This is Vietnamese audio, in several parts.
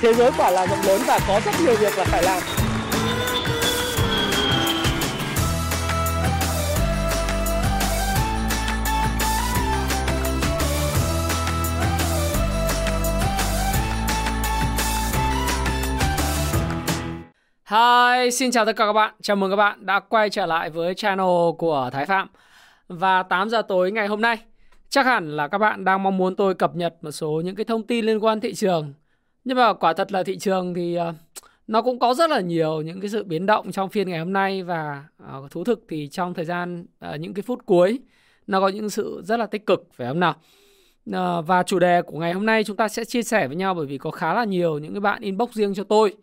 thế giới quả là rộng lớn và có rất nhiều việc là phải làm Hi, xin chào tất cả các bạn. Chào mừng các bạn đã quay trở lại với channel của Thái Phạm. Và 8 giờ tối ngày hôm nay, chắc hẳn là các bạn đang mong muốn tôi cập nhật một số những cái thông tin liên quan thị trường. Nhưng mà quả thật là thị trường thì ờ, nó cũng có rất là nhiều những cái sự biến động trong phiên ngày hôm nay và ờ, thú thực thì trong thời gian ờ, những cái phút cuối nó có những sự rất là tích cực phải không nào? Và chủ đề của ngày hôm nay chúng ta sẽ chia sẻ với nhau bởi vì có khá là nhiều những cái bạn inbox riêng cho tôi.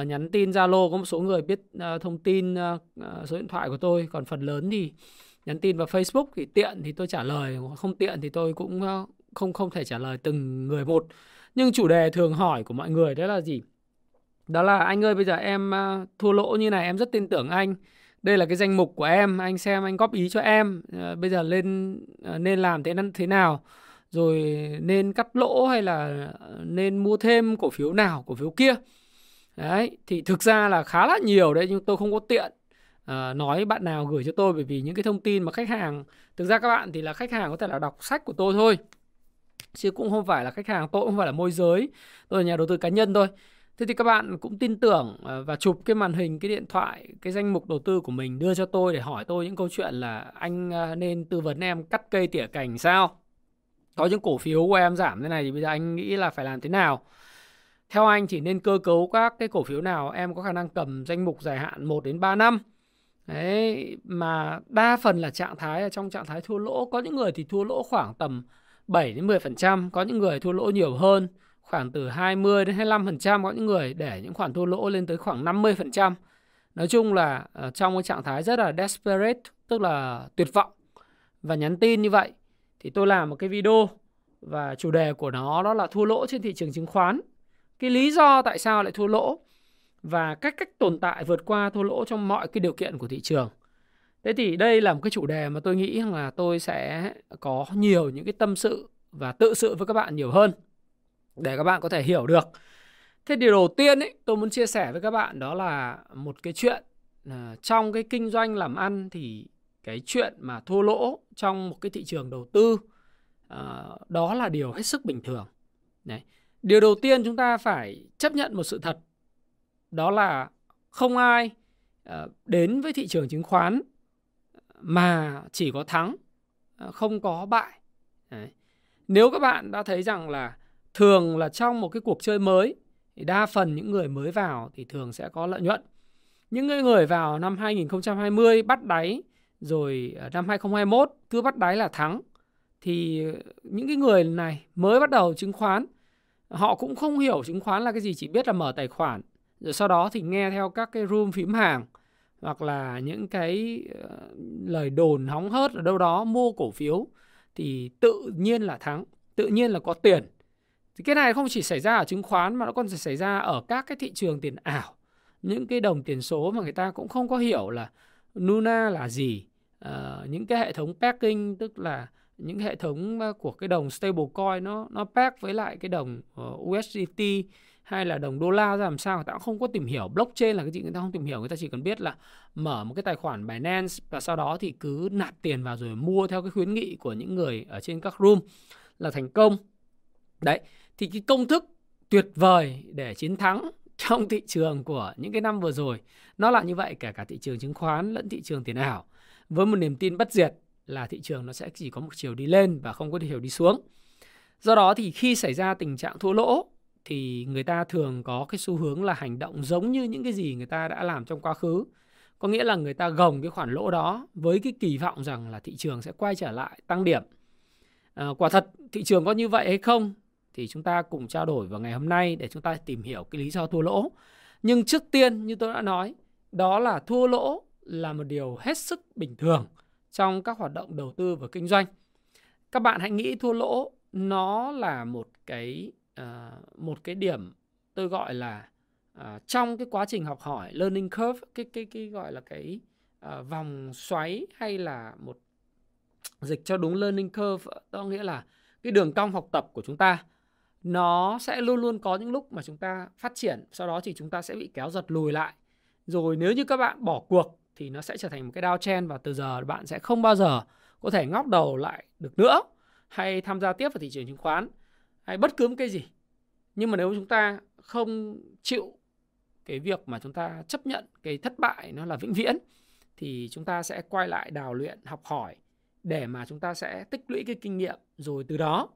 Uh, nhắn tin Zalo có một số người biết uh, thông tin uh, số điện thoại của tôi. Còn phần lớn thì nhắn tin vào Facebook thì tiện thì tôi trả lời không tiện thì tôi cũng uh, không không thể trả lời từng người một nhưng chủ đề thường hỏi của mọi người đó là gì? Đó là anh ơi bây giờ em thua lỗ như này em rất tin tưởng anh. Đây là cái danh mục của em anh xem anh góp ý cho em. Ờ, bây giờ lên ờ, nên làm thế thế nào? Rồi nên cắt lỗ hay là ờ, nên mua thêm cổ phiếu nào cổ phiếu kia? Đấy thì thực ra là khá là nhiều đấy nhưng tôi không có tiện uh, nói bạn nào gửi cho tôi bởi vì những cái thông tin mà khách hàng thực ra các bạn thì là khách hàng có thể là đọc sách của tôi thôi chứ cũng không phải là khách hàng tôi không phải là môi giới tôi là nhà đầu tư cá nhân thôi. Thế thì các bạn cũng tin tưởng ờ, và chụp cái màn hình cái điện thoại cái danh mục đầu tư của mình đưa cho tôi để hỏi tôi những câu chuyện là anh ờ, nên tư vấn em cắt cây tỉa cành sao? Có những cổ phiếu của em giảm thế này thì bây giờ anh nghĩ là phải làm thế nào? Theo anh chỉ nên cơ cấu các cái cổ phiếu nào? Em có khả năng cầm danh mục dài hạn 1 đến 3 năm. Đấy, mà đa phần là trạng thái trong trạng thái thua lỗ, có những người thì thua lỗ khoảng tầm 7 đến 10%, có những người thua lỗ nhiều hơn, khoảng từ 20 đến 25%, có những người để những khoản thua lỗ lên tới khoảng 50%. Nói chung là ờ, trong cái trạng thái rất là desperate, tức là tuyệt vọng và nhắn tin như vậy thì tôi làm một cái video và chủ đề của nó đó là thua lỗ trên thị trường chứng khoán cái lý do tại sao lại thua lỗ và cách cách tồn tại vượt qua thua lỗ trong mọi cái điều kiện của thị trường. Thế thì đây là một cái chủ đề mà tôi nghĩ là tôi sẽ có nhiều những cái tâm sự và tự sự với các bạn nhiều hơn để các bạn có thể hiểu được. Thế điều đầu tiên ấy, tôi muốn chia sẻ với các bạn đó là một cái chuyện à, trong cái kinh doanh làm ăn thì cái chuyện mà thua lỗ trong một cái thị trường đầu tư à, đó là điều hết sức bình thường. Đấy điều đầu tiên chúng ta phải chấp nhận một sự thật đó là không ai à, đến với thị trường chứng khoán mà chỉ có thắng ờ, không có bại Đấy. nếu các bạn đã thấy rằng là thường là trong một cái cuộc chơi mới, thì đa phần những người mới vào thì thường sẽ có lợi nhuận những người vào năm 2020 bắt đáy, rồi ờ, năm 2021 cứ bắt đáy là thắng, thì những cái người này mới bắt đầu chứng khoán, họ cũng không hiểu chứng khoán là cái gì, chỉ biết là mở tài khoản, rồi sau đó thì nghe theo các cái room phím hàng hoặc là những cái ờ, lời đồn hóng hớt ở đâu đó mua cổ phiếu thì tự nhiên là thắng tự nhiên là có tiền. Thì cái này không chỉ xảy ra ở chứng khoán mà nó còn xảy ra ở các cái thị trường tiền ảo. Những cái đồng tiền số mà người ta cũng không có hiểu là Luna là gì à, những cái hệ thống packing tức là những hệ thống ờ, của cái đồng stablecoin nó nó pack với lại cái đồng USDT hay là đồng đô la ra làm sao? Người ta cũng không có tìm hiểu. Blockchain là cái gì người ta không tìm hiểu. Người ta chỉ cần biết là mở một cái tài khoản Binance và sau đó thì cứ nạp tiền vào rồi mua theo cái khuyến nghị của những người ở trên các room là thành công. Đấy, thì cái công thức tuyệt vời để chiến thắng trong thị trường của những cái năm vừa rồi, nó là như vậy cả cả thị trường chứng khoán lẫn thị trường tiền ảo. Với một niềm tin bất diệt là thị trường nó sẽ chỉ có một chiều đi lên và không có chiều đi xuống. Do đó thì khi xảy ra tình trạng thua lỗ thì người ta thường có cái xu hướng là hành động giống như những cái gì người ta đã làm trong quá khứ. Có nghĩa là người ta gồng cái khoản lỗ đó với cái kỳ vọng rằng là thị trường sẽ quay trở lại tăng điểm. À, quả thật thị trường có như vậy hay không thì chúng ta cùng trao đổi vào ngày hôm nay để chúng ta tìm hiểu cái lý do thua lỗ. Nhưng trước tiên như tôi đã nói, đó là thua lỗ là một điều hết sức bình thường trong các hoạt động đầu tư và kinh doanh. Các bạn hãy nghĩ thua lỗ nó là một cái À, một cái điểm tôi gọi là uh, trong cái quá trình học hỏi learning curve cái cái cái gọi là cái uh, vòng xoáy hay là một dịch cho đúng learning curve có nghĩa là cái đường cong học tập của chúng ta nó sẽ luôn luôn có những lúc mà chúng ta phát triển sau đó thì chúng ta sẽ bị kéo giật lùi lại. Rồi nếu như các bạn bỏ cuộc thì nó sẽ trở thành một cái downtrend và từ giờ bạn sẽ không bao giờ có thể ngóc đầu lại được nữa hay tham gia tiếp vào thị trường chứng khoán hay bất cứ một cái gì nhưng mà nếu chúng ta không chịu cái việc mà chúng ta chấp nhận cái thất bại nó là vĩnh viễn thì chúng ta sẽ quay lại đào luyện học hỏi để mà chúng ta sẽ tích lũy cái kinh nghiệm rồi từ đó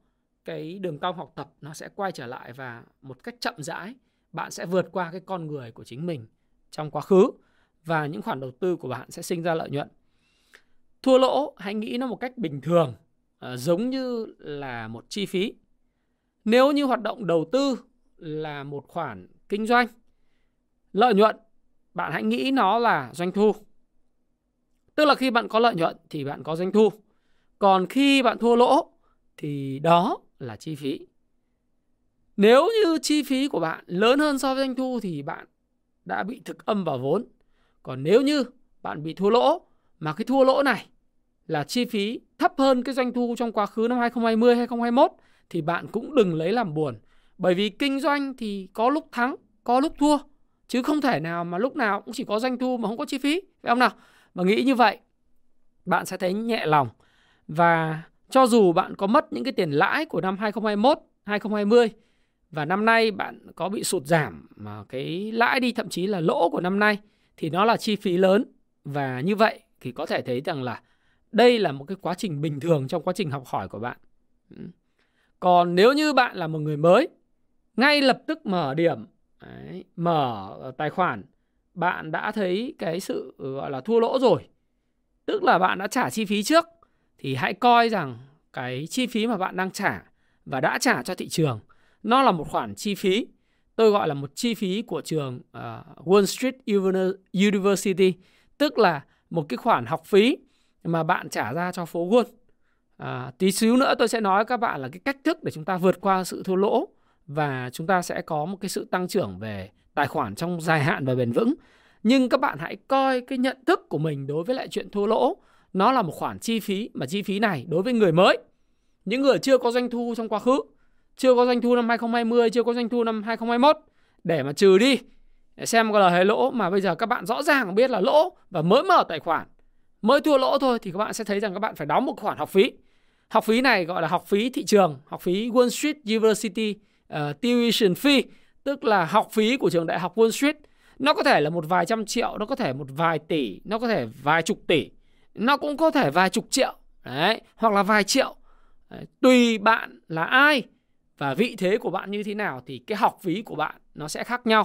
cái đường cong học tập nó sẽ quay trở lại và một cách chậm rãi bạn sẽ vượt qua cái con người của chính mình trong quá khứ và những khoản đầu tư của bạn sẽ sinh ra lợi nhuận. Thua lỗ hãy nghĩ nó một cách bình thường, ờ, giống như là một chi phí. Nếu như hoạt động đầu tư là một khoản kinh doanh, lợi nhuận, bạn hãy nghĩ nó là doanh thu. Tức là khi bạn có lợi nhuận thì bạn có doanh thu. Còn khi bạn thua lỗ thì đó là chi phí. Nếu như chi phí của bạn lớn hơn so với doanh thu thì bạn đã bị thực âm vào vốn. Còn nếu như bạn bị thua lỗ mà cái thua lỗ này là chi phí thấp hơn cái doanh thu trong quá khứ năm 2020 2021 thì bạn cũng đừng lấy làm buồn. Bởi vì kinh doanh thì có lúc thắng, có lúc thua chứ không thể nào mà lúc nào cũng chỉ có doanh thu mà không có chi phí, phải không nào? Và nghĩ như vậy bạn sẽ thấy nhẹ lòng và cho dù bạn có mất những cái tiền lãi của năm 2021, 2020 và năm nay bạn có bị sụt giảm mà cái lãi đi thậm chí là lỗ của năm nay thì nó là chi phí lớn và như vậy thì có thể thấy rằng là đây là một cái quá trình bình thường trong quá trình học hỏi của bạn. Còn nếu như bạn là một người mới ngay lập tức mở điểm đấy, mở tài khoản bạn đã thấy cái sự gọi là thua lỗ rồi. Tức là bạn đã trả chi phí trước thì hãy coi rằng cái chi phí mà bạn đang trả và đã trả cho thị trường nó là một khoản chi phí. Tôi gọi là một chi phí của trường uh, Wall Street University. Tức là một cái khoản học phí mà bạn trả ra cho phố Wall à, tí xíu nữa tôi sẽ nói các bạn là cái cách thức để chúng ta vượt qua sự thua lỗ và chúng ta sẽ có một cái sự tăng trưởng về tài khoản trong dài hạn và bền vững. Nhưng các bạn hãy coi cái nhận thức của mình đối với lại chuyện thua lỗ nó là một khoản chi phí mà chi phí này đối với người mới. Những người chưa có doanh thu trong quá khứ chưa có doanh thu năm 2020 chưa có doanh thu năm 2021 để mà trừ đi để xem có là hay lỗ mà bây giờ các bạn rõ ràng biết là lỗ và mới mở tài khoản. Mới thua lỗ thôi thì các bạn sẽ thấy rằng các bạn phải đóng một khoản học phí học phí này gọi là học phí thị trường học phí Wall Street University uh, tuition fee tức là học phí của trường đại học Wall Street. Nó có thể là một vài trăm triệu nó có thể một vài tỷ nó có thể vài chục tỷ. Nó cũng có thể vài chục triệu đấy hoặc là vài triệu. Đấy, tùy bạn là ai và vị thế của bạn như thế nào thì cái học phí của bạn nó sẽ khác nhau.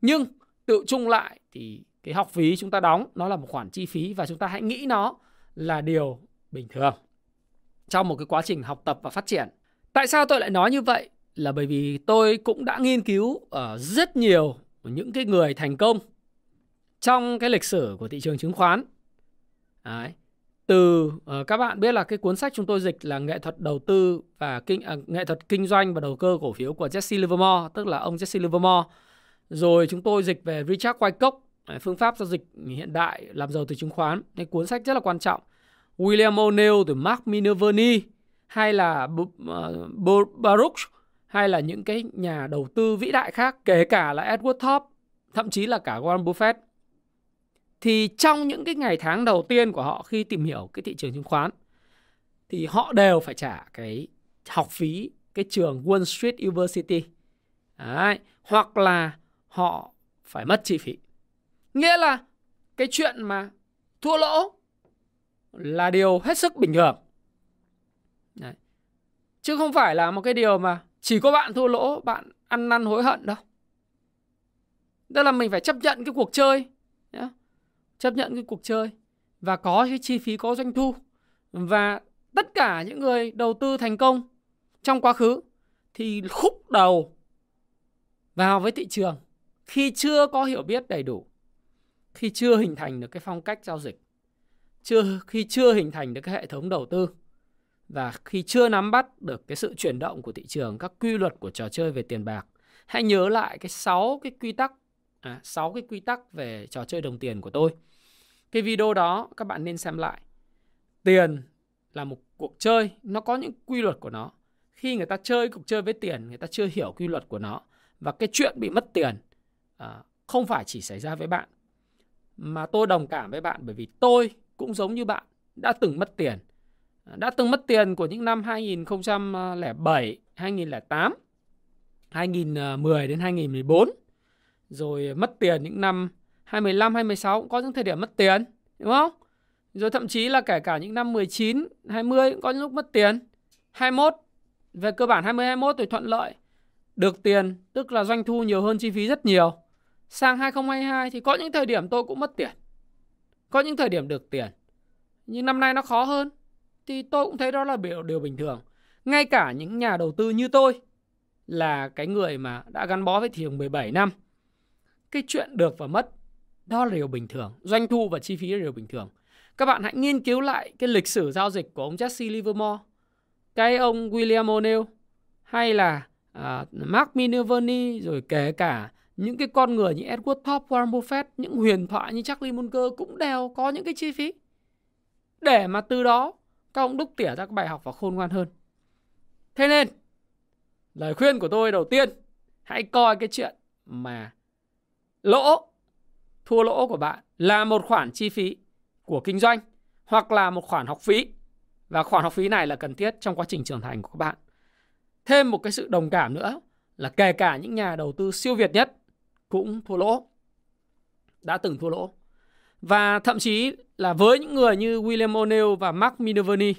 Nhưng tự chung lại thì cái học phí chúng ta đóng nó là một khoản chi phí và chúng ta hãy nghĩ nó là điều bình thường trong một cái quá trình học tập và phát triển. Tại sao tôi lại nói như vậy? Là bởi vì tôi cũng đã nghiên cứu ở rất nhiều những cái người thành công trong cái lịch sử của thị trường chứng khoán. Đấy. từ uh, các bạn biết là cái cuốn sách chúng tôi dịch là nghệ thuật đầu tư và kinh uh, nghệ thuật kinh doanh và đầu cơ cổ phiếu của Jesse Livermore tức là ông Jesse Livermore. Rồi chúng tôi dịch về Richard Wyckoff phương pháp giao dịch hiện đại làm giàu từ chứng khoán. Cái cuốn sách rất là quan trọng. William O'Neill từ Mark Minervini, hay là ờ, Baruch, hay là những cái nhà đầu tư vĩ đại khác, kể cả là Edward Thorpe, thậm chí là cả Warren Buffett thì trong những cái ngày tháng đầu tiên của họ khi tìm hiểu cái thị trường chứng khoán, thì họ đều phải trả cái học phí cái trường Wall Street University Đấy. hoặc là họ phải mất chi phí nghĩa là cái chuyện mà thua lỗ là điều hết sức bình thường Đấy. chứ không phải là một cái điều mà chỉ có bạn thua lỗ, bạn ăn năn hối hận đâu tức là mình phải chấp nhận cái cuộc chơi, nhá. chấp nhận cái cuộc chơi và có cái chi phí, có doanh thu và tất cả những người đầu tư thành công trong quá khứ thì khúc đầu vào với thị trường khi chưa có hiểu biết đầy đủ, khi chưa hình thành được cái phong cách giao dịch chưa khi chưa hình thành được cái hệ thống đầu tư và khi chưa nắm bắt được cái sự chuyển động của thị trường, các quy luật của trò chơi về tiền bạc, hãy nhớ lại cái 6 cái quy tắc à, 6 cái quy tắc về trò chơi đồng tiền của tôi. Cái video đó các bạn nên xem lại. Tiền là một cuộc chơi, nó có những quy luật của nó. khi người ta chơi cuộc chơi với tiền người ta chưa hiểu quy luật của nó và cái chuyện bị mất tiền à, không phải chỉ xảy ra với bạn mà tôi đồng cảm với bạn bởi vì tôi cũng giống như bạn đã từng mất tiền đã từng mất tiền của những năm 2007, 2008, 2010 đến 2014 rồi mất tiền những năm 25, 26 cũng có những thời điểm mất tiền đúng không? Rồi thậm chí là kể cả những năm 19, 20 cũng có những lúc mất tiền. 21 về cơ bản 20 21 thì thuận lợi. Được tiền tức là doanh thu nhiều hơn chi phí rất nhiều. Sang 2022 thì có những thời điểm tôi cũng mất tiền. Có những thời điểm được tiền. Nhưng năm nay nó khó hơn thì tôi cũng thấy đó là điều, điều bình thường. Ngay cả những nhà đầu tư như tôi là cái người mà đã gắn bó với thị trường 17 năm. Cái chuyện được và mất đó là điều bình thường. Doanh thu và chi phí là điều bình thường. Các bạn hãy nghiên cứu lại cái lịch sử giao dịch của ông Jesse Livermore, cái ông William O'Neill hay là uh, Mark Minervini rồi kể cả những cái con người như Edward Thorpe, Warren Buffett, những huyền thoại như Charlie Munger cũng đều có những cái chi phí để mà từ đó các ông đúc tỉa ra các bài học và khôn ngoan hơn. Thế nên lời khuyên của tôi đầu tiên hãy coi cái chuyện mà lỗ thua lỗ của bạn là một khoản chi phí của kinh doanh hoặc là một khoản học phí và khoản học phí này là cần thiết trong quá trình trưởng thành của các bạn. Thêm một cái sự đồng cảm nữa là kể cả những nhà đầu tư siêu việt nhất cũng thua lỗ. Đã từng thua lỗ. Và thậm chí là với những người như William O'Neill và Mark Minervini,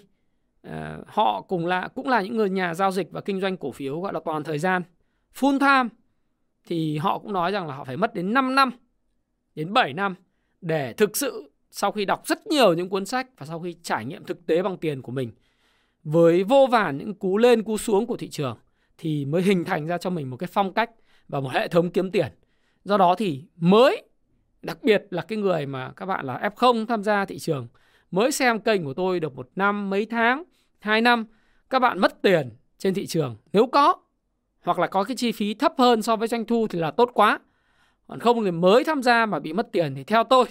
ờ, họ cùng là cũng là những người nhà giao dịch và kinh doanh cổ phiếu gọi là toàn thời gian, full time thì họ cũng nói rằng là họ phải mất đến 5 năm đến 7 năm để thực sự sau khi đọc rất nhiều những cuốn sách và sau khi trải nghiệm thực tế bằng tiền của mình với vô vàn những cú lên cú xuống của thị trường thì mới hình thành ra cho mình một cái phong cách và một hệ thống kiếm tiền. Do đó thì mới đặc biệt là cái người mà các bạn là F0 tham gia thị trường mới xem kênh của tôi được một năm mấy tháng, hai năm các bạn mất tiền trên thị trường nếu có hoặc là có cái chi phí thấp hơn so với doanh thu thì là tốt quá. Còn không thì mới tham gia mà bị mất tiền thì theo tôi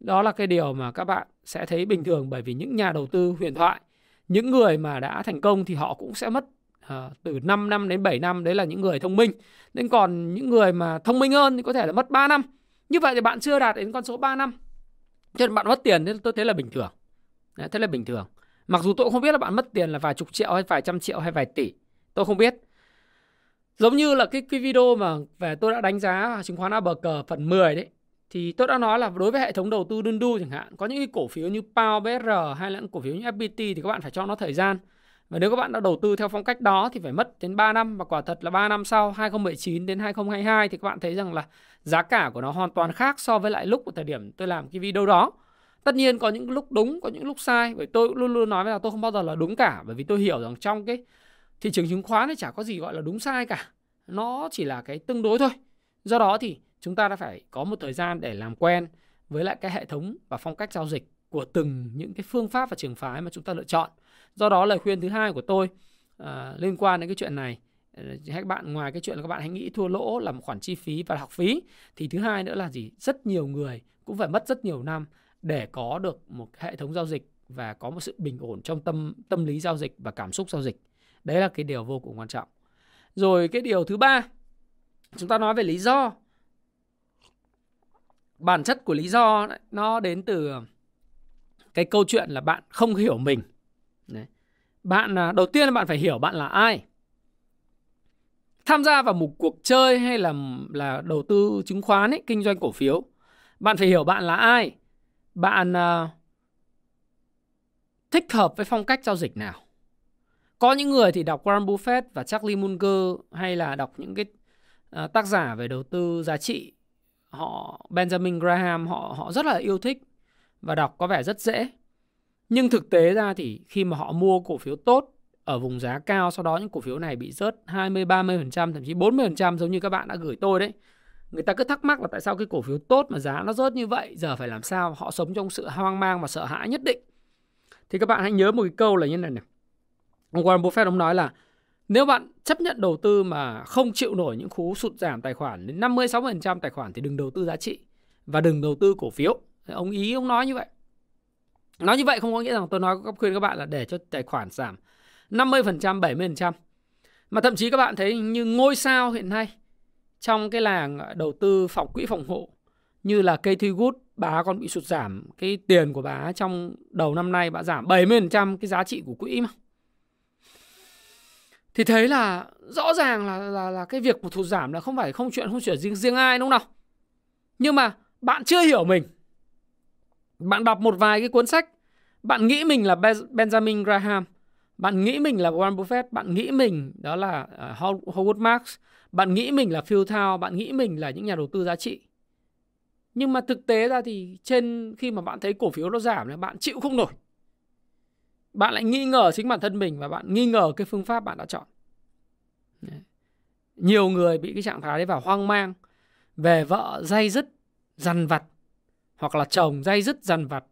đó là cái điều mà các bạn sẽ thấy bình thường bởi vì những nhà đầu tư huyền thoại, những người mà đã thành công thì họ cũng sẽ mất Ờ, từ 5 năm đến 7 năm, đấy là những người thông minh. Nên còn những người mà thông minh hơn thì có thể là mất 3 năm. Như vậy thì bạn chưa đạt đến con số 3 năm. Cho nên bạn mất tiền thì tôi thấy là bình thường. Đấy, thế là bình thường. Mặc dù tôi cũng không biết là bạn mất tiền là vài chục triệu hay vài trăm triệu hay vài tỷ. Tôi không biết. Giống như là cái, cái video mà về tôi đã đánh giá chứng khoán ABC phần 10 đấy thì tôi đã nói là đối với hệ thống đầu tư đun đu chẳng hạn có những cái cổ phiếu như Pao, BR hay là những cổ phiếu như FPT thì các bạn phải cho nó thời gian và nếu các bạn đã đầu tư theo phong cách đó thì phải mất đến 3 năm và quả thật là 3 năm sau 2019 đến 2022 thì các bạn thấy rằng là giá cả của nó hoàn toàn khác so với lại lúc của thời điểm tôi làm cái video đó. Tất nhiên có những lúc đúng, có những lúc sai bởi tôi luôn luôn nói là tôi không bao giờ là đúng cả bởi vì tôi hiểu rằng trong cái thị trường chứng khoán thì chả có gì gọi là đúng sai cả. Nó chỉ là cái tương đối thôi. Do đó thì chúng ta đã phải có một thời gian để làm quen với lại cái hệ thống và phong cách giao dịch của từng những cái phương pháp và trường phái mà chúng ta lựa chọn. Do đó lời khuyên thứ hai của tôi uh, liên quan đến cái chuyện này ờ, các bạn ngoài cái chuyện là các bạn hãy nghĩ thua lỗ là một khoản chi phí và học phí thì thứ hai nữa là gì? Rất nhiều người cũng phải mất rất nhiều năm để có được một hệ thống giao dịch và có một sự bình ổn trong tâm tâm lý giao dịch và cảm xúc giao dịch. Đấy là cái điều vô cùng quan trọng. Rồi cái điều thứ ba chúng ta nói về lý do. Bản chất của lý do nó đến từ cái câu chuyện là bạn không hiểu mình bạn à, đầu tiên là bạn phải hiểu bạn là ai. Tham gia vào một cuộc chơi hay là là đầu tư chứng khoán ấy, kinh doanh cổ phiếu bạn phải hiểu bạn là ai. Bạn uh, thích hợp với phong cách giao dịch nào. Có những người thì đọc Warren Buffett và Charlie Munger hay là đọc những cái uh, tác giả về đầu tư giá trị. Họ Benjamin Graham họ họ rất là yêu thích và đọc có vẻ rất dễ. Nhưng thực tế ra thì khi mà họ mua cổ phiếu tốt ở vùng giá cao sau đó những cổ phiếu này bị rớt 20 30% thậm chí 40% giống như các bạn đã gửi tôi đấy. Người ta cứ thắc mắc là tại sao cái cổ phiếu tốt mà giá nó rớt như vậy, giờ phải làm sao? Họ sống trong sự hoang mang và sợ hãi nhất định. Thì các bạn hãy nhớ một cái câu là như này này. Ông Warren Buffett ông nói là nếu bạn chấp nhận đầu tư mà không chịu nổi những cú sụt giảm tài khoản đến 50 60% tài khoản thì đừng đầu tư giá trị và đừng đầu tư cổ phiếu. Ông ý ông nói như vậy. Nói như vậy không có nghĩa rằng tôi nói khuyên các bạn là để cho tài khoản giảm 50%, 70%. Mà thậm chí các bạn thấy như ngôi sao hiện nay trong cái làng à, đầu tư phòng quỹ phòng hộ như là Katie Wood, bà còn bị sụt giảm cái tiền của bà trong đầu năm nay bà giảm 70% cái giá trị của quỹ mà. Thì thấy là rõ ràng là là là cái việc của thụt giảm là không phải không chuyện không chuyện riêng riêng ai đúng không nào? Nhưng mà bạn chưa hiểu mình. Bạn đọc một vài cái cuốn sách, bạn nghĩ mình là Benjamin Graham, bạn nghĩ mình là Warren Buffett, bạn nghĩ mình đó là à, Howard Marks, bạn nghĩ mình là Phil Thao, bạn nghĩ mình là những nhà đầu tư giá trị. Nhưng mà thực tế ra thì trên khi mà bạn thấy cổ phiếu nó giảm thì bạn chịu không nổi. Bạn lại nghi ngờ chính bản thân mình và bạn nghi ngờ cái phương pháp bạn đã chọn. Nhiều người bị cái trạng thái đấy vào hoang mang. Về vợ dây dứt dằn vặt hoặc là chồng dây dứt dằn vặt.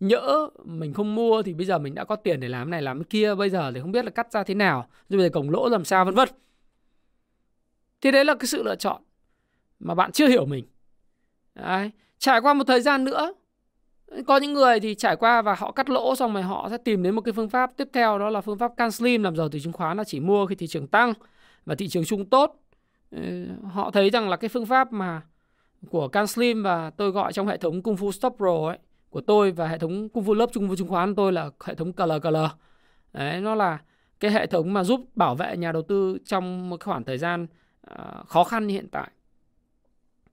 Nhỡ mình không mua thì bây giờ mình đã có tiền để làm này, làm kia, bây giờ thì không biết là cắt ra thế nào. Rồi bây giờ cổng lỗ làm sao, vân vân. Thì đấy là cái sự lựa chọn mà bạn chưa hiểu mình. Đấy. trải qua một thời gian nữa, có những người thì trải qua và họ cắt lỗ xong rồi họ sẽ tìm đến một cái phương pháp tiếp theo, đó là phương pháp can slim làm giàu từ chứng khoán là chỉ mua khi thị trường tăng và thị trường chung tốt. Ờ, họ thấy rằng là cái phương pháp mà của can slim và tôi gọi trong hệ thống Kung Fu Stop Pro ấy của tôi và hệ thống Kung Fu lớp Kung Fu chứng khoán tôi là hệ thống CLCL. Đấy, nó là cái hệ thống mà giúp bảo vệ nhà đầu tư trong một khoảng thời gian uh, khó khăn như hiện tại.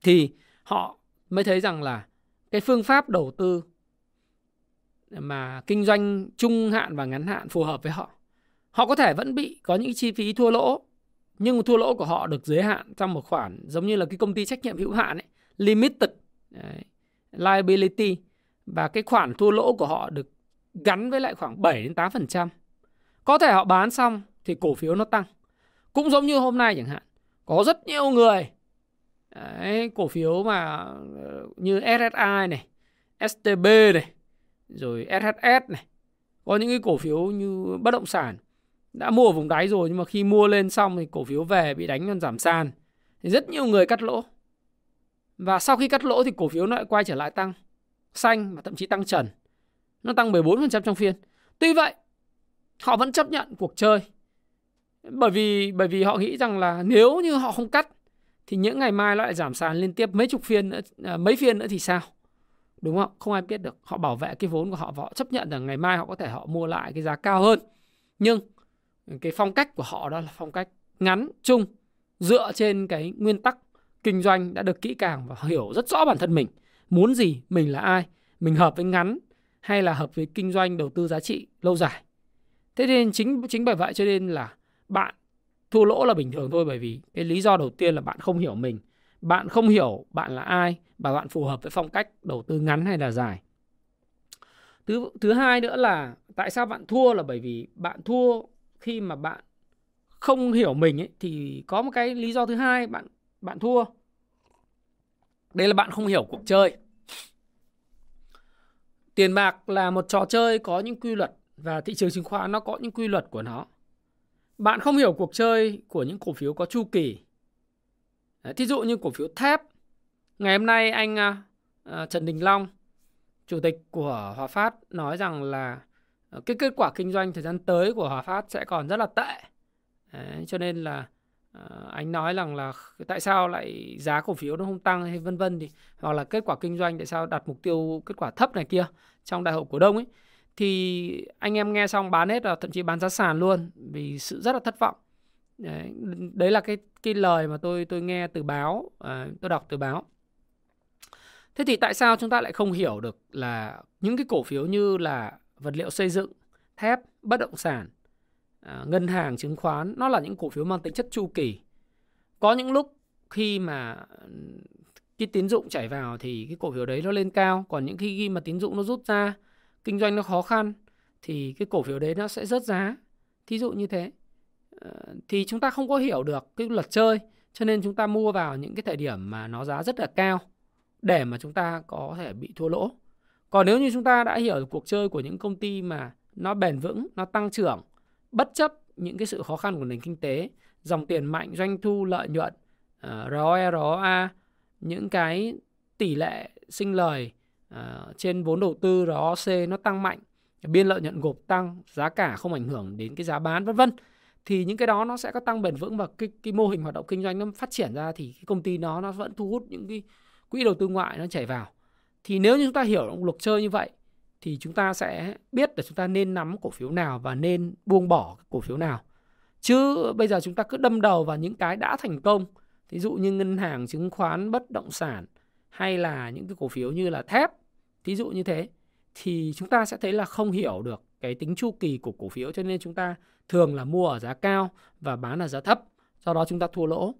Thì họ mới thấy rằng là cái phương pháp đầu tư mà kinh doanh trung hạn và ngắn hạn phù hợp với họ. Họ có thể vẫn bị có những chi phí thua lỗ nhưng thua lỗ của họ được giới hạn trong một khoản giống như là cái công ty trách nhiệm hữu hạn ấy, limited đấy, liability và cái khoản thua lỗ của họ được gắn với lại khoảng 7 đến 8%. Có thể họ bán xong thì cổ phiếu nó tăng. Cũng giống như hôm nay chẳng hạn, có rất nhiều người đấy, cổ phiếu mà ờ, như SSI này, STB này, rồi SHS này, có những cái cổ phiếu như bất động sản đã mua ở vùng đáy rồi nhưng mà khi mua lên xong thì cổ phiếu về bị đánh còn giảm sàn thì rất nhiều người cắt lỗ và sau khi cắt lỗ thì cổ phiếu nó lại quay trở lại tăng xanh và thậm chí tăng trần. Nó tăng 14% trong phiên. Tuy vậy họ vẫn chấp nhận cuộc chơi. Bởi vì bởi vì họ nghĩ rằng là nếu như họ không cắt thì những ngày mai nó lại giảm sàn liên tiếp mấy chục phiên nữa, à, mấy phiên nữa thì sao? Đúng không? Không ai biết được. Họ bảo vệ cái vốn của họ và họ chấp nhận rằng ngày mai họ có thể họ mua lại cái giá cao hơn. Nhưng cái phong cách của họ đó là phong cách ngắn chung dựa trên cái nguyên tắc kinh doanh đã được kỹ càng và hiểu rất rõ bản thân mình. Muốn gì, mình là ai? Mình hợp với ngắn hay là hợp với kinh doanh đầu tư giá trị lâu dài? Thế nên chính chính bởi vậy cho nên là bạn thua lỗ là bình thường thôi, bởi vì cái lý do đầu tiên là bạn không hiểu mình. Bạn không hiểu bạn là ai và bạn phù hợp với phong cách đầu tư ngắn hay là dài. Thứ thứ hai nữa là tại sao bạn thua là bởi vì bạn thua khi mà bạn không hiểu mình ấy, thì có một cái lý do thứ hai bạn bạn thua. Đây là bạn không hiểu cuộc chơi. Tiền bạc là một trò chơi có những quy luật và thị trường chứng khoán nó có những quy luật của nó. Bạn không hiểu cuộc chơi của những cổ phiếu có chu kỳ. Thí dụ như cổ phiếu thép. Ngày hôm nay anh uh, Trần Đình Long chủ tịch của Hòa Phát nói rằng là à, cái kết quả kinh doanh thời gian tới của Hòa Phát sẽ còn rất là tệ. Đấy, cho nên là uh, anh nói rằng là tại sao lại giá cổ phiếu nó không tăng hay vân vân thì hoặc là kết quả kinh doanh tại sao đặt mục tiêu kết quả thấp này kia trong đại hội cổ đông ấy. Thì anh em nghe xong bán hết là thậm chí bán giá sàn luôn vì sự rất là thất vọng. Đấy, đấy là cái cái lời mà tôi tôi nghe từ báo à, tôi đọc từ báo. Thế thì tại sao chúng ta lại không hiểu được là những cái cổ phiếu như là vật liệu xây dựng, thép, bất động sản, à, ngân hàng, chứng khoán nó là những cổ phiếu mang tính chất chu kỳ. Có những lúc khi mà cái tín dụng chảy vào thì cái cổ phiếu đấy nó lên cao, còn những khi mà tín dụng nó rút ra, kinh doanh nó khó khăn thì cái cổ phiếu đấy nó sẽ rớt giá. Thí dụ như thế. À, thì chúng ta không có hiểu được cái luật chơi cho nên chúng ta mua vào những cái thời điểm mà nó giá rất là cao để mà chúng ta có thể bị thua lỗ. Còn nếu như chúng ta đã hiểu cuộc chơi của những công ty mà nó bền vững, nó tăng trưởng, bất chấp những cái sự khó khăn của nền kinh tế, dòng tiền mạnh, doanh thu, lợi nhuận, uh, ROE, ROA, những cái tỷ lệ sinh lời uh, trên vốn đầu tư ROC nó tăng mạnh, biên lợi nhuận gộp tăng, giá cả không ảnh hưởng đến cái giá bán vân vân. Thì những cái đó nó sẽ có tăng bền vững và cái cái mô hình hoạt động kinh doanh nó phát triển ra thì cái công ty nó nó vẫn thu hút những cái quỹ đầu tư ngoại nó chảy vào. Thì nếu như chúng ta hiểu luật chơi như vậy thì chúng ta sẽ biết là chúng ta nên nắm cổ phiếu nào và nên buông bỏ cổ phiếu nào. Chứ bây giờ chúng ta cứ đâm đầu vào những cái đã thành công ví dụ như ngân hàng, chứng khoán, bất động sản hay là những cái cổ phiếu như là thép ví dụ như thế, thì chúng ta sẽ thấy là không hiểu được cái tính chu kỳ của cổ phiếu, cho nên chúng ta thường là mua ở giá cao và bán ở giá thấp, do đó chúng ta thua lỗ.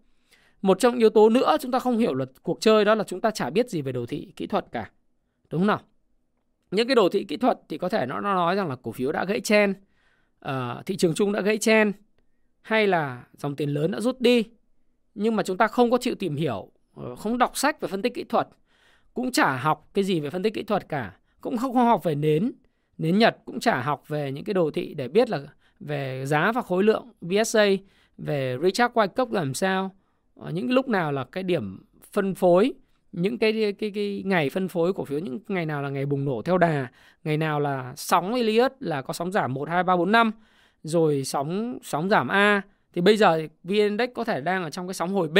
Một trong yếu tố nữa chúng ta không hiểu luật cuộc chơi đó là chúng ta chả biết gì về đồ thị, kỹ thuật cả, đúng không nào? Những cái đồ thị kỹ thuật thì có thể nó, nó nói rằng là cổ phiếu đã gãy chen uh, thị trường chung đã gãy chen hay là dòng tiền lớn đã rút đi. Nhưng mà chúng ta không có chịu tìm hiểu ờ, không đọc sách về phân tích kỹ thuật cũng chả học cái gì về phân tích kỹ thuật cả cũng không, học về nến nến nhật cũng chả học về những cái đồ thị để biết là về giá và khối lượng VSA về Richard Wyckoff làm sao. Ờ, những lúc nào là cái điểm phân phối những cái cái cái ngày phân phối cổ phiếu, những ngày nào là ngày bùng nổ theo đà, ngày nào là sóng Elliott là có sóng giảm 1 2 3 4 5 rồi sóng sóng giảm A, thì bây giờ VN Index có thể đang ở trong cái sóng hồi B.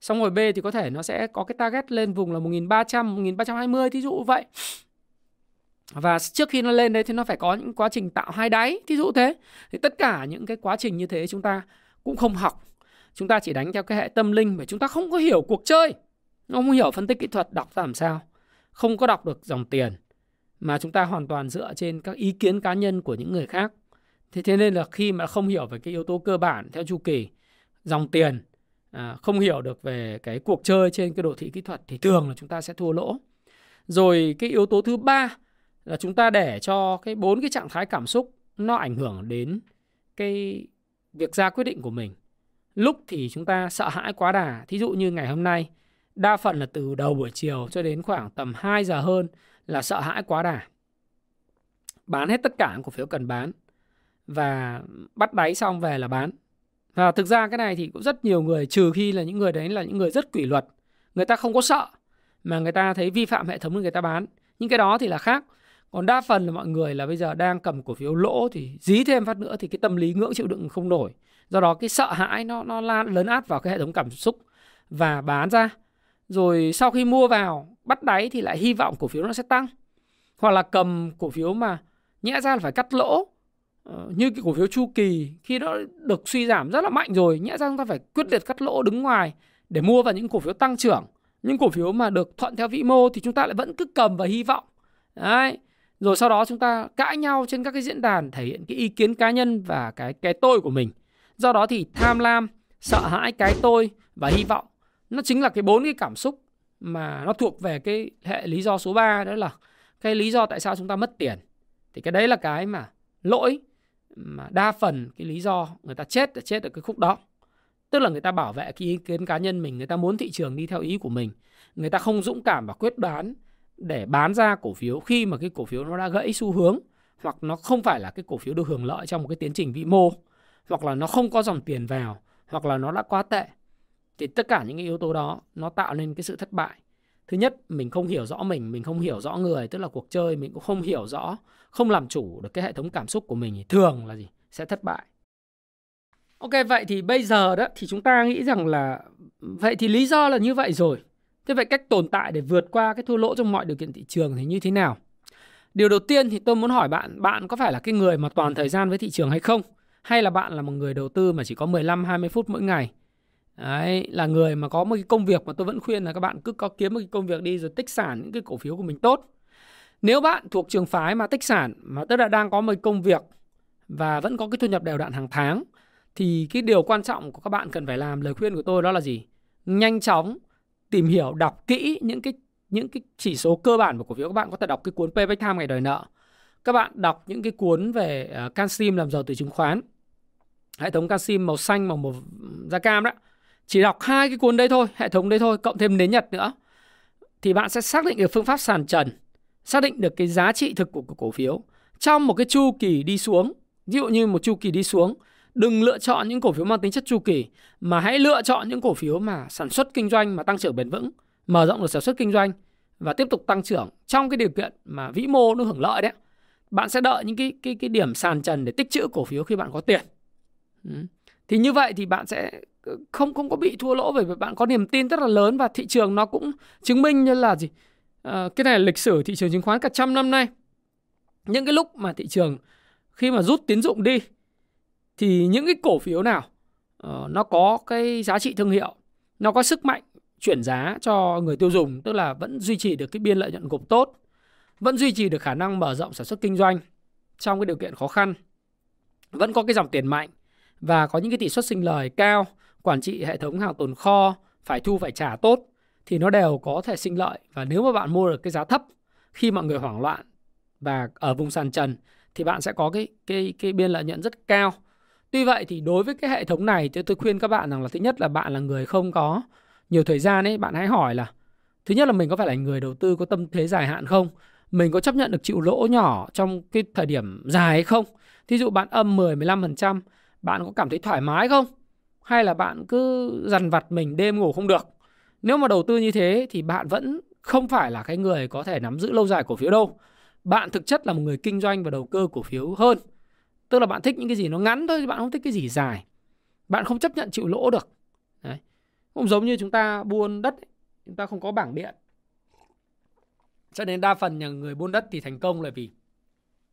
Sóng hồi B thì có thể nó sẽ có cái target lên vùng là 1300 1320 thí dụ vậy. Và trước khi nó lên đấy thì nó phải có những quá trình tạo hai đáy, thí dụ thế. Thì tất cả những cái quá trình như thế chúng ta cũng không học. Chúng ta chỉ đánh theo cái hệ tâm linh mà chúng ta không có hiểu cuộc chơi không hiểu phân tích kỹ thuật đọc ra làm sao. Không có đọc được dòng tiền mà chúng ta hoàn toàn dựa trên các ý kiến cá nhân của những người khác. Thế thế nên là khi mà không hiểu về cái yếu tố cơ bản theo chu kỳ dòng tiền à, không hiểu được về cái cuộc chơi trên cái đồ thị kỹ thuật thì thường là chúng ta sẽ thua lỗ. Rồi cái yếu tố thứ ba là chúng ta để cho cái bốn cái trạng thái cảm xúc nó ảnh hưởng đến cái việc ra quyết định của mình. Lúc thì chúng ta sợ hãi quá đà. Thí dụ như ngày hôm nay đa phần là từ đầu buổi chiều cho đến khoảng tầm 2 giờ hơn là sợ hãi quá đà. Bán hết tất cả cổ phiếu cần bán và bắt đáy xong về là bán. Và thực ra cái này thì cũng rất nhiều người, trừ khi là những người đấy là những người rất kỷ luật, người ta không có sợ mà người ta thấy vi phạm hệ thống thì người ta bán. Những cái đó thì là khác. Còn đa phần là mọi người là bây giờ đang cầm cổ phiếu lỗ thì dí thêm phát nữa thì cái tâm lý ngưỡng chịu đựng không nổi. Do đó cái sợ hãi nó nó lan lớn át vào cái hệ thống cảm xúc và bán ra rồi sau khi mua vào bắt đáy thì lại hy vọng cổ phiếu nó sẽ tăng. Hoặc là cầm cổ phiếu mà nhẽ ra là phải cắt lỗ. Ờ, như cái cổ phiếu chu kỳ khi nó được suy giảm rất là mạnh rồi nhẽ ra chúng ta phải quyết liệt cắt lỗ đứng ngoài để mua vào những cổ phiếu tăng trưởng. Những cổ phiếu mà được thuận theo vĩ mô thì chúng ta lại vẫn cứ cầm và hy vọng. Đấy. Rồi sau đó chúng ta cãi nhau trên các cái diễn đàn thể hiện cái ý kiến cá nhân và cái cái tôi của mình. Do đó thì tham lam sợ hãi cái tôi và hy vọng nó chính là cái bốn cái cảm xúc mà nó thuộc về cái hệ lý do số 3 đó là cái lý do tại sao chúng ta mất tiền. Thì cái đấy là cái mà lỗi mà đa phần cái lý do người ta chết là chết ở cái khúc đó. Tức là người ta bảo vệ cái ý kiến cá nhân mình, người ta muốn thị trường đi theo ý của mình. Người ta không dũng cảm và quyết đoán để bán ra cổ phiếu khi mà cái cổ phiếu nó đã gãy xu hướng, hoặc nó không phải là cái cổ phiếu được hưởng lợi trong một cái tiến trình vĩ mô, hoặc là nó không có dòng tiền vào, hoặc là nó đã quá tệ thì tất cả những cái yếu tố đó nó tạo nên cái sự thất bại. Thứ nhất, mình không hiểu rõ mình mình không hiểu rõ người, tức là cuộc chơi mình cũng không hiểu rõ, không làm chủ được cái hệ thống cảm xúc của mình thì thường là gì? Sẽ thất bại. Ok, vậy thì bây giờ đó thì chúng ta nghĩ rằng là, vậy thì lý do là như vậy rồi. Thế vậy cách tồn tại để vượt qua cái thua lỗ trong mọi điều kiện thị trường thì như thế nào? Điều đầu tiên thì tôi muốn hỏi bạn bạn có phải là cái người mà toàn thời gian với thị trường hay không? Hay là bạn là một người đầu tư mà chỉ có 15 20 phút mỗi ngày? Đấy, là người mà có một cái công việc mà tôi vẫn khuyên là các bạn cứ có kiếm một cái công việc đi rồi tích sản những cái cổ phiếu của mình tốt. Nếu bạn thuộc trường phái mà tích sản mà tức là đang có một công việc và vẫn có cái thu nhập đều đặn hàng tháng thì cái điều quan trọng của các bạn cần phải làm lời khuyên của tôi đó là gì? Nhanh chóng tìm hiểu đọc kỹ những cái những cái chỉ số cơ bản của cổ phiếu các bạn có thể đọc cái cuốn Payback Time ngày đòi nợ. Các bạn đọc những cái cuốn về uh, Canxim làm giàu từ chứng khoán. Hệ thống Canxim màu xanh màu màu da cam đó chỉ đọc hai cái cuốn đấy thôi hệ thống đấy thôi cộng thêm nến nhật nữa. Thì bạn sẽ xác định được phương pháp sàn trần xác định được cái giá trị thực của, của cổ phiếu. Trong một cái chu kỳ đi xuống ví dụ như một chu kỳ đi xuống đừng lựa chọn những cổ phiếu mang tính chất chu kỳ mà hãy lựa chọn những cổ phiếu mà sản xuất kinh doanh mà tăng trưởng bền vững mở rộng được sản xuất kinh doanh và tiếp tục tăng trưởng trong cái điều kiện mà vĩ mô nó hưởng lợi đấy. Bạn sẽ đợi những cái cái cái điểm sàn trần để tích trữ cổ phiếu khi bạn có tiền. Ừ. thì như vậy thì bạn sẽ Ờ, không không có bị thua lỗ bởi vì bạn có niềm tin rất là lớn và thị trường nó cũng chứng minh như là gì? À, cái này là lịch sử thị trường chứng khoán cả trăm năm nay. Những cái lúc mà thị trường khi mà rút tín dụng đi thì những cái cổ phiếu nào uh, nó có cái giá trị thương hiệu nó có sức mạnh chuyển giá cho người tiêu dùng tức là vẫn duy trì được cái biên lợi nhuận gộp tốt vẫn duy trì được khả năng mở rộng sản xuất kinh doanh trong cái điều kiện khó khăn vẫn có cái dòng tiền mạnh và có những cái tỷ suất sinh lời cao quản trị hệ thống hàng tồn kho phải thu phải trả tốt thì nó đều có thể sinh lợi và nếu mà bạn mua được cái giá thấp khi mọi người hoảng loạn và ở vùng sàn trần thì bạn sẽ có cái cái cái biên lợi nhuận rất cao. Tuy vậy thì đối với cái hệ thống này thì tôi khuyên các bạn rằng là thứ nhất là bạn là người không có nhiều thời gian ấy, bạn hãy hỏi là thứ nhất là mình có phải là người đầu tư có tâm thế dài hạn không? Mình có chấp nhận được chịu lỗ nhỏ trong cái thời điểm dài hay không? Thí dụ bạn âm 10 15%, bạn có cảm thấy thoải mái không? Hay là bạn cứ dằn vặt mình đêm ngủ không được? Nếu mà đầu tư như thế thì bạn vẫn không phải là cái người có thể nắm giữ lâu dài cổ phiếu đâu. Bạn thực chất là một người kinh doanh và đầu cơ cổ phiếu hơn. Tức là bạn thích những cái gì nó ngắn thôi bạn không thích cái gì dài. Bạn không chấp nhận chịu lỗ được. Đấy. cũng giống như chúng ta buôn đất chúng ta không có bảng điện. Cho nên đa phần nhà người buôn đất thì thành công là vì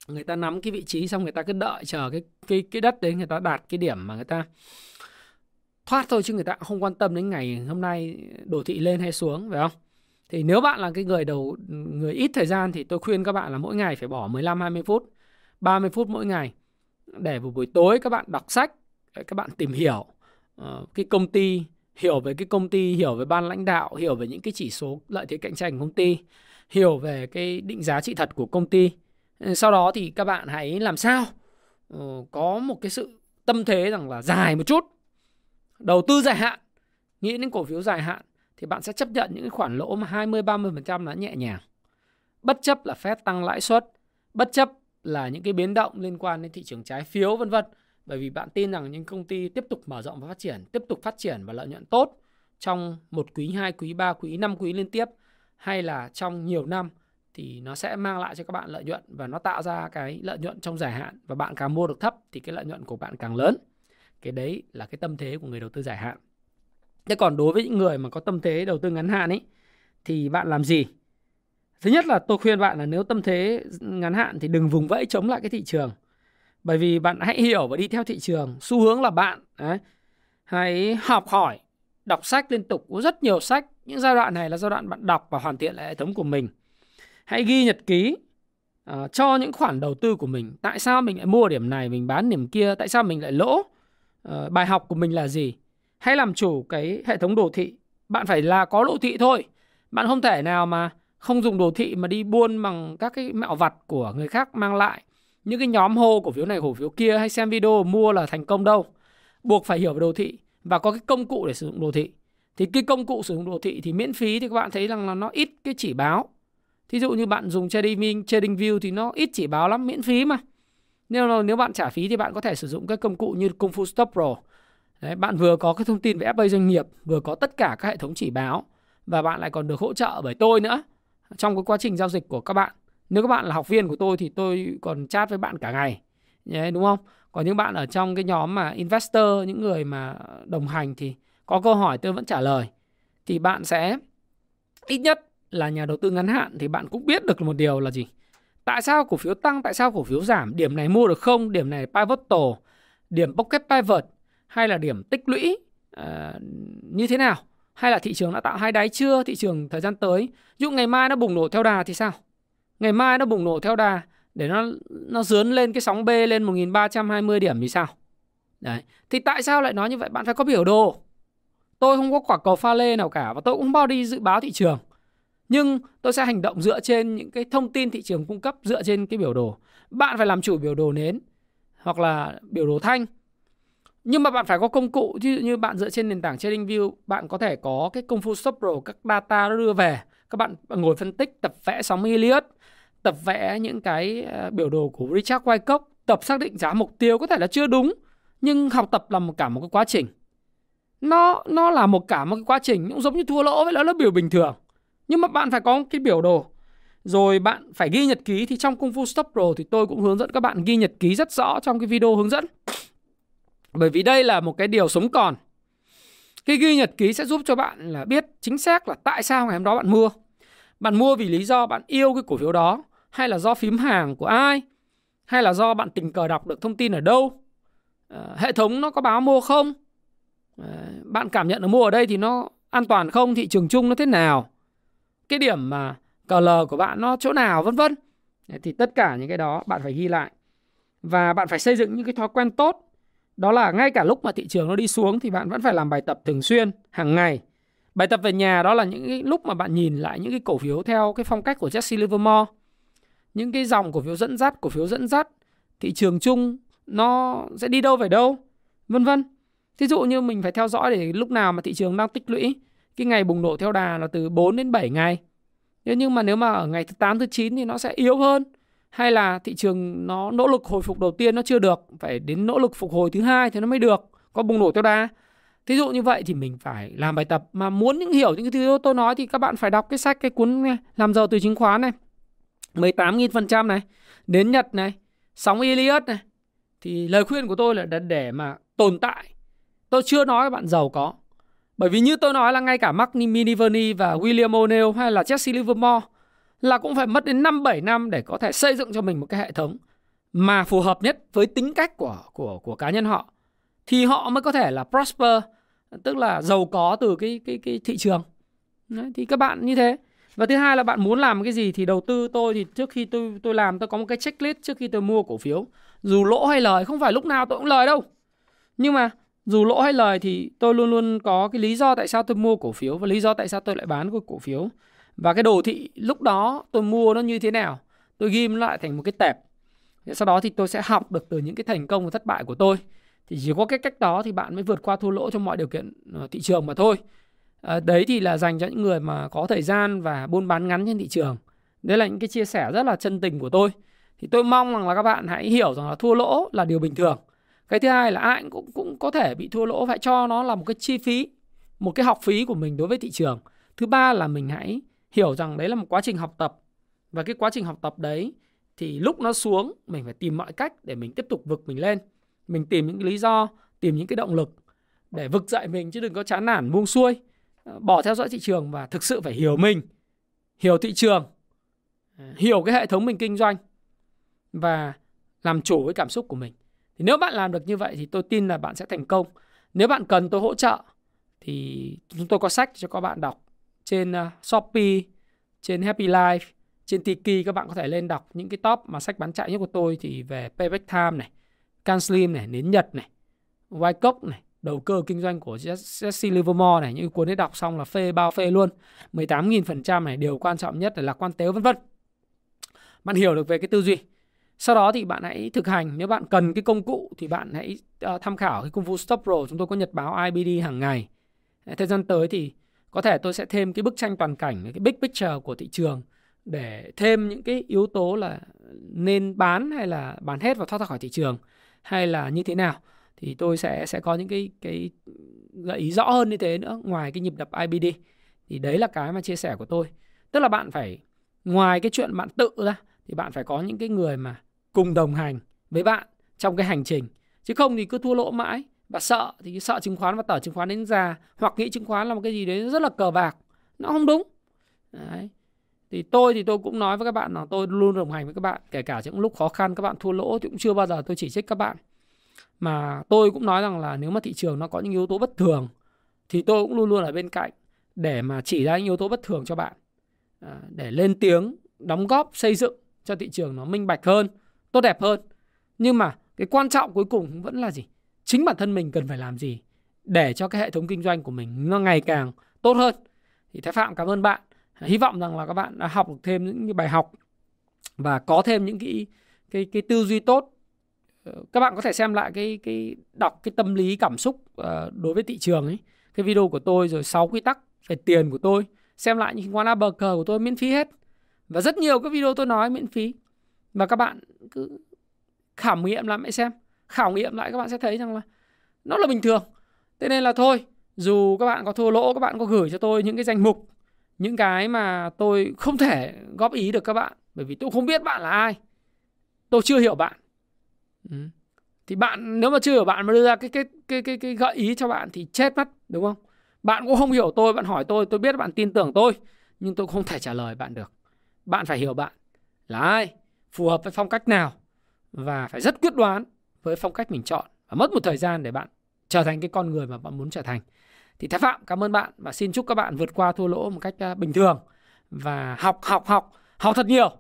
người ta nắm cái vị trí xong người ta cứ đợi chờ cái cái cái đất đấy người ta đạt cái điểm mà người ta thoát thôi chứ người ta không quan tâm đến ngày hôm nay đồ thị lên hay xuống phải không thì nếu bạn là cái người đầu người ít thời gian thì tôi khuyên các bạn là mỗi ngày phải bỏ 15 20 phút, 30 phút mỗi ngày để vào buổi tối các bạn đọc sách, các bạn tìm hiểu ờ, cái công ty, hiểu về cái công ty, hiểu về ban lãnh đạo, hiểu về những cái chỉ số lợi thế cạnh tranh của công ty, hiểu về cái định giá trị thật của công ty. Ờ, sau đó thì các bạn hãy làm sao ờ, có một cái sự tâm thế rằng là dài một chút. Đầu tư dài hạn, nghĩ đến cổ phiếu dài hạn thì bạn sẽ chấp nhận những cái khoản lỗ mà 20 30% là nhẹ nhàng. Bất chấp là phép tăng lãi suất, bất chấp là những cái biến động liên quan đến thị trường trái phiếu vân vân. Bởi vì bạn tin rằng những công ty tiếp tục mở rộng và phát triển, tiếp tục phát triển và lợi nhuận tốt trong một quý, hai quý, ba quý, năm quý liên tiếp hay là trong nhiều năm thì nó sẽ mang lại cho các bạn lợi nhuận và nó tạo ra cái lợi nhuận trong dài hạn và bạn càng mua được thấp thì cái lợi nhuận của bạn càng lớn. Cái đấy là cái tâm thế của người đầu tư dài hạn. Thế còn đối với những người mà có tâm thế đầu tư ngắn hạn ấy thì bạn làm gì? Thứ nhất là tôi khuyên bạn là nếu tâm thế ngắn hạn thì đừng vùng vẫy chống lại cái thị trường. Bởi vì bạn hãy hiểu và đi theo thị trường. Xu hướng là bạn đấy, hãy học hỏi, đọc sách liên tục, có rất nhiều sách. Những giai đoạn này là giai đoạn bạn đọc và hoàn thiện lại hệ thống của mình. Hãy ghi nhật ký uh, cho những khoản đầu tư của mình. Tại sao mình lại mua điểm này, mình bán điểm kia, tại sao mình lại lỗ? Uh, bài học của mình là gì? hãy làm chủ cái hệ thống đồ thị. Bạn phải là có đồ thị thôi. Bạn không thể nào mà không dùng đồ thị mà đi buôn bằng các cái mẹo vặt của người khác mang lại. Những cái nhóm hô cổ phiếu này cổ phiếu kia hay xem video mua là thành công đâu. Buộc phải hiểu về đồ thị và có cái công cụ để sử dụng đồ thị. Thì cái công cụ sử dụng đồ thị thì miễn phí thì các bạn thấy rằng là nó ít cái chỉ báo. Thí dụ như bạn dùng trading trading view thì nó ít chỉ báo lắm miễn phí mà nếu nếu bạn trả phí thì bạn có thể sử dụng các công cụ như Kung Fu Stop Pro Đấy, bạn vừa có cái thông tin về FA doanh nghiệp, vừa có tất cả các hệ thống chỉ báo và bạn lại còn được hỗ trợ bởi tôi nữa trong cái quá trình giao dịch của các bạn. Nếu các bạn là học viên của tôi thì tôi còn chat với bạn cả ngày. Đấy, đúng không? Còn những bạn ở trong cái nhóm mà investor, những người mà đồng hành thì có câu hỏi tôi vẫn trả lời. Thì bạn sẽ ít nhất là nhà đầu tư ngắn hạn thì bạn cũng biết được một điều là gì? Tại sao cổ phiếu tăng, tại sao cổ phiếu giảm, điểm này mua được không, điểm này pivotal, điểm pocket pivot? Hay là điểm tích lũy? Uh, như thế nào? Hay là thị trường đã tạo hai đáy chưa? Thị trường thời gian tới? Ví dụ ngày mai nó bùng nổ theo đà thì sao? Ngày mai nó bùng nổ theo đà để nó nó dướn lên cái sóng B lên 1320 điểm thì sao? Đấy. Thì tại sao lại nói như vậy? Bạn phải có biểu đồ. Tôi không có quả cầu pha lê nào cả và tôi cũng không bao đi dự báo thị trường nhưng tôi sẽ hành động dựa trên những cái thông tin thị trường cung cấp, dựa trên cái biểu đồ. Bạn phải làm chủ biểu đồ nến, hoặc là biểu đồ thanh. Nhưng mà bạn phải có công cụ, ví dụ như bạn dựa trên nền tảng TradingView bạn có thể có cái công phu stop pro các data đưa về. Các bạn ngồi phân tích, tập vẽ sóng Elliott, tập vẽ những cái ờ, biểu đồ của Richard Wyckoff, tập xác định giá mục tiêu có thể là chưa đúng, nhưng học tập là một cả một cái quá trình. Nó nó là một cả một cái quá trình cũng giống như thua lỗ vậy đó là biểu bình thường nhưng mà bạn phải có cái biểu đồ rồi bạn phải ghi nhật ký thì trong Kung Fu stop pro thì tôi cũng hướng dẫn các bạn ghi nhật ký rất rõ trong cái video hướng dẫn Bởi vì đây là một cái điều sống còn. Cái ghi nhật ký sẽ giúp cho bạn là biết chính xác là tại sao ngày hôm đó bạn mua. Bạn mua vì lý do bạn yêu cái cổ phiếu đó hay là do phím hàng của ai hay là do bạn tình cờ đọc được thông tin ở đâu. À, hệ thống nó có báo mua không? À, bạn cảm nhận là mua ở đây thì nó an toàn không? Thị trường chung nó thế nào? Cái điểm mà CL của bạn nó chỗ nào, vân vân. Thì tất cả những cái đó bạn phải ghi lại. Và bạn phải xây dựng những cái thói quen tốt đó là ngay cả lúc mà thị trường nó đi xuống thì bạn vẫn phải làm bài tập thường xuyên, hàng ngày bài tập về nhà đó là những cái lúc mà bạn nhìn lại những cái cổ phiếu theo cái phong cách của Jesse Livermore những cái dòng cổ phiếu dẫn dắt, cổ phiếu dẫn dắt, thị trường chung nó sẽ đi đâu về đâu, vân vân thí dụ như mình phải theo dõi để lúc nào mà thị trường đang tích lũy cái ngày bùng nổ theo đà là từ 4 đến 7 ngày. Nhưng mà nếu mà ở ngày thứ 8 thứ 9 thì nó sẽ yếu hơn. Hay là thị trường nó nỗ lực hồi phục đầu tiên nó chưa được phải đến nỗ lực phục hồi thứ hai thì nó mới được có bùng nổ theo đà. Thí dụ như vậy thì mình phải làm bài tập mà muốn những hiểu những cái thứ tôi nói thì các bạn phải đọc cái sách cái cuốn này, làm giàu từ chứng khoán này. 18.000% này đến Nhật này sóng Elliott này. Thì lời khuyên của tôi là để mà tồn tại. Tôi chưa nói các bạn giàu có bởi vì như tôi nói là ngay cả Mark Miniverney và William O'Neill hay là Jesse Livermore là cũng phải mất đến 5 7 năm để có thể xây dựng cho mình một cái hệ thống mà phù hợp nhất với tính cách của của của cá nhân họ thì họ mới có thể là prosper tức là giàu có từ cái cái cái thị trường. Đấy, thì các bạn như thế. Và thứ hai là bạn muốn làm cái gì thì đầu tư tôi thì trước khi tôi tôi làm tôi có một cái checklist trước khi tôi mua cổ phiếu. Dù lỗ hay lời không phải lúc nào tôi cũng lời đâu. Nhưng mà dù lỗ hay lời thì tôi luôn luôn có cái lý do tại sao tôi mua cổ phiếu và lý do tại sao tôi lại bán cái cổ phiếu. Và cái đồ thị lúc đó tôi mua nó như thế nào tôi ghim lại thành một cái tẹp sau đó thì tôi sẽ học được từ những cái thành công và thất bại của tôi. Thì chỉ có cái cách đó thì bạn mới vượt qua thua lỗ trong mọi điều kiện ờ, thị trường mà thôi. À, đấy thì là dành cho những người mà có thời gian và buôn bán ngắn trên thị trường. Đấy là những cái chia sẻ rất là chân tình của tôi. Thì tôi mong rằng là các bạn hãy hiểu rằng là thua lỗ là điều bình thường cái thứ hai là ai cũng cũng có thể bị thua lỗ, phải cho nó là một cái chi phí, một cái học phí của mình đối với thị trường. Thứ ba là mình hãy hiểu rằng đấy là một quá trình học tập. Và cái quá trình học tập đấy thì lúc nó xuống, mình phải tìm mọi cách để mình tiếp tục vực mình lên. Mình tìm những cái lý do, tìm những cái động lực để vực dậy mình chứ đừng có chán nản, buông xuôi. Ờ, bỏ theo dõi thị trường và thực sự phải hiểu mình, hiểu thị trường, hiểu cái hệ thống mình kinh doanh và làm chủ với cảm xúc của mình thì nếu bạn làm được như vậy thì tôi tin là bạn sẽ thành công nếu bạn cần tôi hỗ trợ thì chúng tôi có sách cho các bạn đọc trên ờ, Shopee, trên Happy Life, trên Tiki các bạn có thể lên đọc những cái top mà sách bán chạy nhất của tôi thì về Payback Time này, CanSlim này, Nến Nhật này, Wyckoff này, đầu cơ kinh doanh của Jesse Livermore này, những cuốn ấy đọc xong là phê bao phê luôn. 18.000% này, điều quan trọng nhất là lạc quan tếu vân vân. Bạn hiểu được về cái tư duy. Sau đó thì bạn hãy thực hành, nếu bạn cần cái công cụ thì bạn hãy uh, tham khảo cái công vụ Stop Pro, chúng tôi có nhật báo IBD hàng ngày. Thời gian tới thì có thể tôi sẽ thêm cái bức tranh toàn cảnh cái big picture của thị trường để thêm những cái yếu tố là nên bán hay là bán hết và thoát ra khỏi thị trường hay là như thế nào. Thì tôi sẽ sẽ có những cái cái gợi ý rõ hơn như thế nữa ngoài cái nhịp đập IBD thì đấy là cái mà chia sẻ của tôi. Tức là bạn phải ngoài cái chuyện bạn tự ra thì bạn phải có những cái người mà cùng đồng hành với bạn trong cái hành trình. Chứ không thì cứ thua lỗ mãi và sợ thì sợ chứng khoán và tở chứng khoán đến già hoặc nghĩ chứng khoán là một cái gì đấy rất là cờ bạc, nó không đúng. Đấy. thì tôi thì tôi cũng nói với các bạn là tôi luôn đồng hành với các bạn, kể cả những lúc khó khăn các bạn thua lỗ thì cũng chưa bao giờ tôi chỉ trích các bạn. Mà tôi cũng nói rằng là nếu mà thị trường nó có những yếu tố bất thường thì tôi cũng luôn luôn ở bên cạnh để mà chỉ ra những yếu tố bất thường cho bạn. À, để lên tiếng, đóng góp, xây dựng cho thị trường nó minh bạch hơn tốt đẹp hơn. Nhưng mà cái quan trọng cuối cùng vẫn là gì? Chính bản thân mình cần phải làm gì để cho cái hệ thống kinh doanh của mình nó ngày càng tốt hơn? Thì thái phạm, cảm ơn bạn. Hy vọng rằng là các bạn đã học được thêm những cái bài học và có thêm những cái cái cái tư duy tốt. Ờ, các bạn có thể xem lại cái cái đọc cái tâm lý, cảm xúc ờ, đối với thị trường ấy. Cái video của tôi rồi 6 quy tắc về tiền của tôi. Xem lại những quán bờ cờ của tôi miễn phí hết. Và rất nhiều các video tôi nói miễn phí và các bạn cứ khảo nghiệm làm hãy xem. Khảo nghiệm lại các bạn sẽ thấy rằng là nó là bình thường. Thế nên là thôi, dù các bạn có thua lỗ, các bạn có gửi cho tôi những cái danh mục, những cái mà tôi không thể góp ý được các bạn, bởi vì tôi không biết bạn là ai. Tôi chưa hiểu bạn. Ừ. thì bạn, nếu mà chưa hiểu bạn mà đưa ra cái cái cái cái cái gợi ý cho bạn thì chết mất, đúng không? Bạn cũng không hiểu tôi, bạn hỏi tôi tôi biết bạn tin tưởng tôi, nhưng tôi không thể trả lời bạn được. Bạn phải hiểu bạn. Là ai phù hợp với phong cách nào và phải rất quyết đoán với phong cách mình chọn và mất một thời gian để bạn trở thành cái con người mà bạn muốn trở thành. Thì thái phạm cảm ơn bạn và xin chúc các bạn vượt qua thua lỗ một cách à, bình thường và học học học học thật nhiều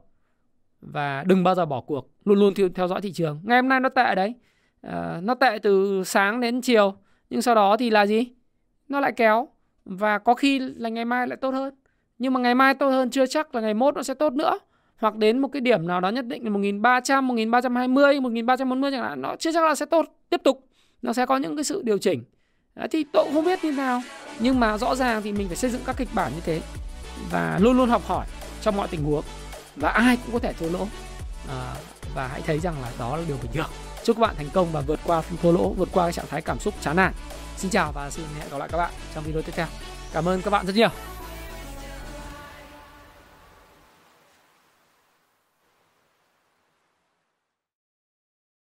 và đừng bao giờ bỏ cuộc luôn luôn theo dõi thị trường. Ngày hôm nay nó tệ đấy. À, nó tệ từ sáng đến chiều nhưng sau đó thì là gì? Nó lại kéo và có khi là ngày mai lại tốt hơn. Nhưng mà ngày mai tốt hơn chưa chắc là ngày mốt nó sẽ tốt nữa hoặc đến một cái điểm nào đó nhất định là 1300, 1320, 1340 chẳng hạn nó chưa chắc là sẽ tốt tiếp tục nó sẽ có những cái sự điều chỉnh. Đấy, thì tôi cũng không biết như nào nhưng mà rõ ràng thì mình phải xây dựng các kịch bản như thế và luôn luôn học hỏi trong mọi tình huống và ai cũng có thể thua lỗ. À, và hãy thấy rằng là đó là điều bình thường chúc các bạn thành công và vượt qua thua lỗ vượt qua cái trạng thái cảm xúc chán nản. Xin chào và xin hẹn gặp lại các bạn trong video tiếp theo. Cảm ơn các bạn rất nhiều.